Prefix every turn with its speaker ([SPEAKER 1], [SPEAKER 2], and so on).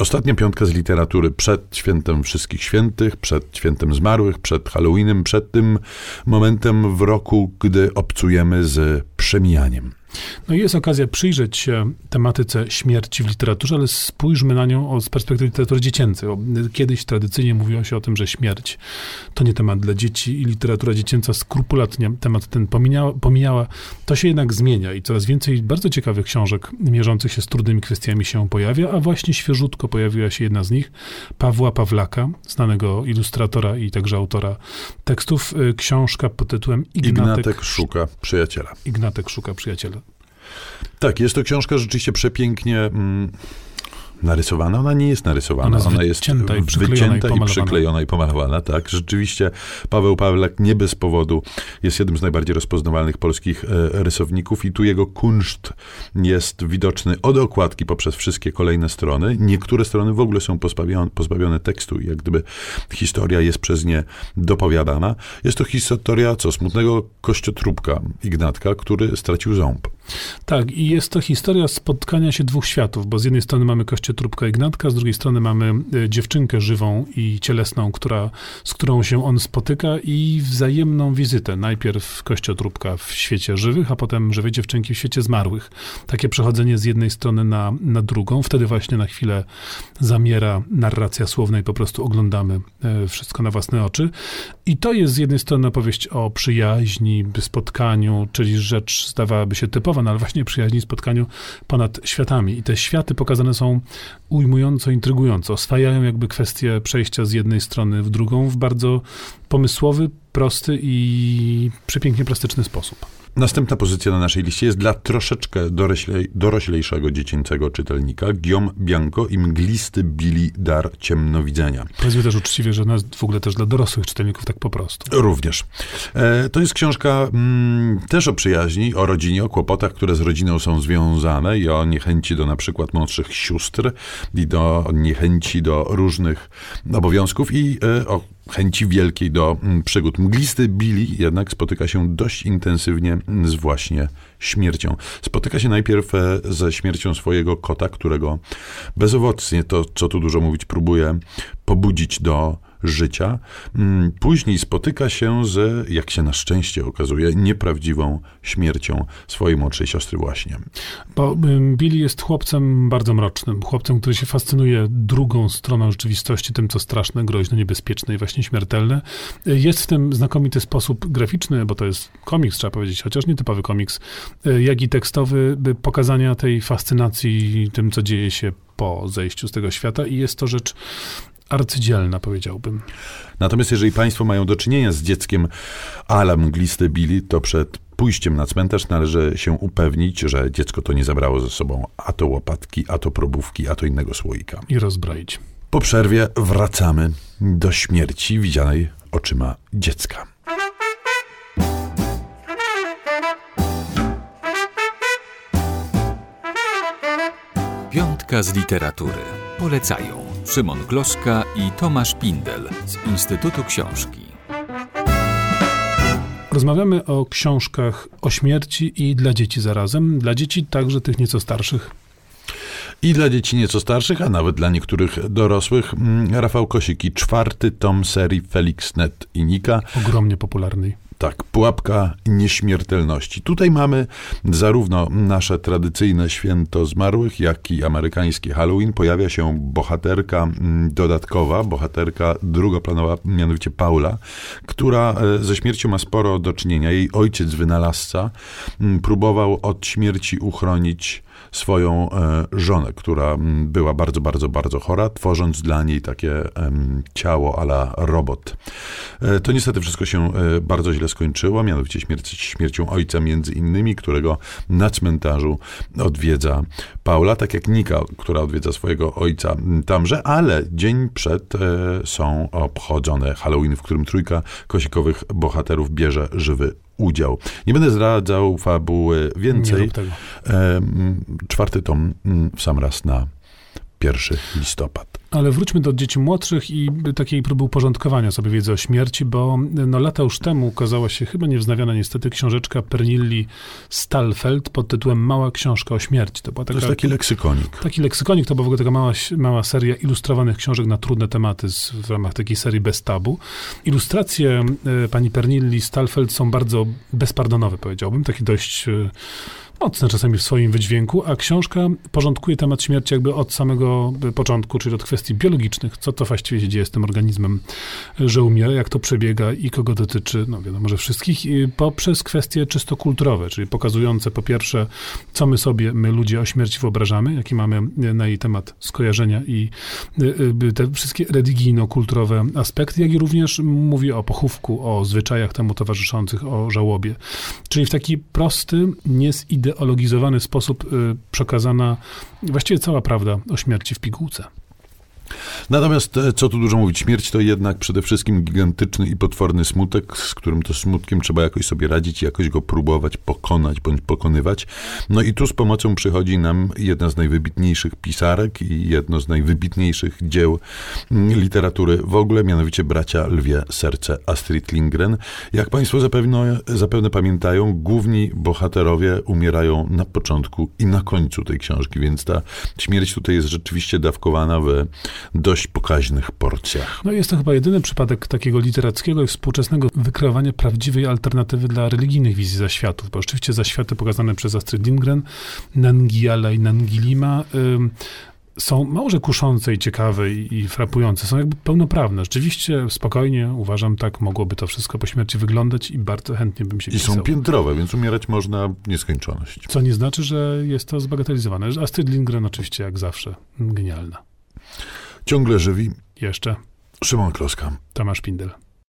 [SPEAKER 1] Ostatnia piątka z literatury przed świętem Wszystkich Świętych, przed świętem Zmarłych, przed Halloweenem, przed tym momentem w roku, gdy obcujemy z przemijaniem.
[SPEAKER 2] No i jest okazja przyjrzeć się tematyce śmierci w literaturze, ale spójrzmy na nią z perspektywy literatury dziecięcej. Kiedyś tradycyjnie mówiło się o tym, że śmierć to nie temat dla dzieci i literatura dziecięca skrupulatnie temat ten pomijała, pomijała. To się jednak zmienia i coraz więcej bardzo ciekawych książek mierzących się z trudnymi kwestiami się pojawia, a właśnie świeżutko pojawiła się jedna z nich, Pawła Pawlaka, znanego ilustratora i także autora tekstów. Y, książka pod tytułem
[SPEAKER 1] Ignatek, Ignatek szuka przyjaciela.
[SPEAKER 2] Ignatek szuka przyjaciela.
[SPEAKER 1] Tak, jest to książka rzeczywiście przepięknie. Mm, narysowana. Ona nie jest narysowana.
[SPEAKER 2] Ona,
[SPEAKER 1] Ona jest
[SPEAKER 2] wycięta, i
[SPEAKER 1] wycięta
[SPEAKER 2] i,
[SPEAKER 1] i, przyklejona i pomalowana. Tak, rzeczywiście Paweł Pawlak nie bez powodu jest jednym z najbardziej rozpoznawalnych polskich e, rysowników i tu jego kunszt jest widoczny od okładki poprzez wszystkie kolejne strony. Niektóre strony w ogóle są pozbawione, pozbawione tekstu i jak gdyby historia jest przez nie dopowiadana. Jest to historia co smutnego kościotrupka Ignatka, który stracił ząb.
[SPEAKER 2] Tak, i jest to historia spotkania się dwóch światów, bo z jednej strony mamy kościotrupka Ignatka, z drugiej strony mamy e, dziewczynkę żywą i cielesną, która, z którą się on spotyka i wzajemną wizytę. Najpierw kościotrupka w świecie żywych, a potem żywej dziewczynki w świecie zmarłych. Takie przechodzenie z jednej strony na, na drugą. Wtedy właśnie na chwilę zamiera narracja słowna i po prostu oglądamy e, wszystko na własne oczy. I to jest z jednej strony opowieść o przyjaźni, spotkaniu, czyli rzecz zdawałaby się typowa, ale właśnie przyjaźni, spotkaniu ponad światami. I te światy pokazane są ujmująco, intrygująco. Oswajają jakby kwestię przejścia z jednej strony w drugą w bardzo pomysłowy, prosty i przepięknie plastyczny sposób.
[SPEAKER 1] Następna pozycja na naszej liście jest dla troszeczkę doroślej, doroślejszego dziecięcego czytelnika. Guillaume Bianco i mglisty Billy Dar Ciemnowidzenia.
[SPEAKER 2] Powiedzmy też uczciwie, że nas w ogóle też dla dorosłych czytelników tak po prostu.
[SPEAKER 1] Również. E, to jest książka mm, też o przyjaźni, o rodzinie, o kłopotach, które z rodziną są związane i o niechęci do na przykład młodszych sióstr i do niechęci do różnych obowiązków i e, o chęci wielkiej do mm, przygód. Mglisty Billy jednak spotyka się dość intensywnie z właśnie śmiercią. Spotyka się najpierw e, ze śmiercią swojego kota, którego bezowocnie, to co tu dużo mówić, próbuje pobudzić do życia. Mm, później spotyka się z, jak się na szczęście okazuje, nieprawdziwą śmiercią swojej młodszej siostry właśnie.
[SPEAKER 2] Bo Billy jest chłopcem bardzo mrocznym, chłopcem, który się fascynuje drugą stroną rzeczywistości, tym co straszne, groźne, niebezpieczne i właśnie śmiertelne. Jest w tym znakomity sposób graficzny, bo to jest komiks, trzeba powiedzieć, chociaż nietypowy komiks, jak i tekstowy, pokazania tej fascynacji tym, co dzieje się po zejściu z tego świata i jest to rzecz arcydzielna, powiedziałbym.
[SPEAKER 1] Natomiast jeżeli Państwo mają do czynienia z dzieckiem ala mgliste Billy, to przed pójściem na cmentarz należy się upewnić, że dziecko to nie zabrało ze sobą a to łopatki, a to probówki, a to innego słoika.
[SPEAKER 2] I rozbroić.
[SPEAKER 1] Po przerwie wracamy do śmierci widzianej oczyma dziecka.
[SPEAKER 3] Piątka z literatury. Polecają Szymon Gloszka i Tomasz Pindel z Instytutu Książki.
[SPEAKER 2] Rozmawiamy o książkach o śmierci i dla dzieci zarazem. Dla dzieci także tych nieco starszych.
[SPEAKER 1] I dla dzieci nieco starszych, a nawet dla niektórych dorosłych. Mm, Rafał Kosiki, czwarty tom serii Felix Net i Nika.
[SPEAKER 2] Ogromnie popularnej.
[SPEAKER 1] Tak, pułapka nieśmiertelności. Tutaj mamy zarówno nasze tradycyjne święto zmarłych, jak i amerykański Halloween. Pojawia się bohaterka mm, dodatkowa, bohaterka drugoplanowa, mianowicie Paula, która e, ze śmiercią ma sporo do czynienia. Jej ojciec, wynalazca, mm, próbował od śmierci uchronić swoją e, żonę, która była bardzo, bardzo, bardzo chora, tworząc dla niej takie ciało ala robot. E, to niestety wszystko się e, bardzo źle skończyło, mianowicie śmiercią ojca między innymi, którego na cmentarzu odwiedza Paula, tak jak Nika, która odwiedza swojego ojca tamże, ale dzień przed są obchodzone Halloween, w którym trójka kosikowych bohaterów bierze żywy udział. Nie będę zdradzał fabuły więcej. czwarty tom w sam raz na 1 listopad.
[SPEAKER 2] Ale wróćmy do dzieci młodszych i takiej próby uporządkowania sobie wiedzy o śmierci, bo no, lata już temu ukazała się chyba niewznawiana niestety książeczka Pernilli Stalfeld pod tytułem Mała książka o śmierci.
[SPEAKER 1] To, była taka, to jest taki leksykonik.
[SPEAKER 2] Taki leksykonik, to była w ogóle taka mała, mała seria ilustrowanych książek na trudne tematy z, w ramach takiej serii bez tabu. Ilustracje y, pani Pernilli Stalfeld są bardzo bezpardonowe, powiedziałbym, takie dość y, mocne czasami w swoim wydźwięku, a książka porządkuje temat śmierci jakby od samego początku, czyli od kwestii biologicznych, co to właściwie się dzieje z tym organizmem, że umiera, jak to przebiega i kogo dotyczy, no wiadomo, że wszystkich, poprzez kwestie czysto kulturowe, czyli pokazujące po pierwsze, co my sobie, my ludzie o śmierci wyobrażamy, jaki mamy na jej temat skojarzenia i y, y, te wszystkie religijno-kulturowe aspekty, jak i również mówi o pochówku, o zwyczajach temu towarzyszących, o żałobie. Czyli w taki prosty, niezidealny zideologizowany sposób y, przekazana właściwie cała prawda o śmierci w pigułce.
[SPEAKER 1] Natomiast, e, co tu dużo mówić, śmierć to jednak przede wszystkim gigantyczny i potworny smutek, z którym to smutkiem trzeba jakoś sobie radzić, jakoś go próbować pokonać bądź pokonywać. No i tu z pomocą przychodzi nam jedna z najwybitniejszych pisarek i jedno z najwybitniejszych dzieł mm, literatury w ogóle, mianowicie bracia Lwie Serce Astrid Lindgren. Jak Państwo zapewne, zapewne pamiętają, główni bohaterowie umierają na początku i na końcu tej książki, więc ta śmierć tutaj jest rzeczywiście dawkowana w dość pokaźnych porcjach.
[SPEAKER 2] No jest to chyba jedyny przypadek takiego literackiego i współczesnego wykreowania prawdziwej alternatywy dla religijnych wizji zaświatów, bo rzeczywiście zaświaty pokazane przez Astrid Lindgren, Nangiala i Nangilima są może kuszące i ciekawe i, i frapujące, są jakby pełnoprawne. Rzeczywiście spokojnie, uważam, tak mogłoby to wszystko po śmierci wyglądać i bardzo chętnie bym się
[SPEAKER 1] I są piętrowe, więc umierać można w nieskończoność.
[SPEAKER 2] Co nie znaczy, że jest to zbagatelizowane. Astrid Lindgren oczywiście, jak zawsze, genialna.
[SPEAKER 1] Ciągle żywi.
[SPEAKER 2] Jeszcze.
[SPEAKER 1] Szymon Kloska.
[SPEAKER 2] Tomasz Pindel.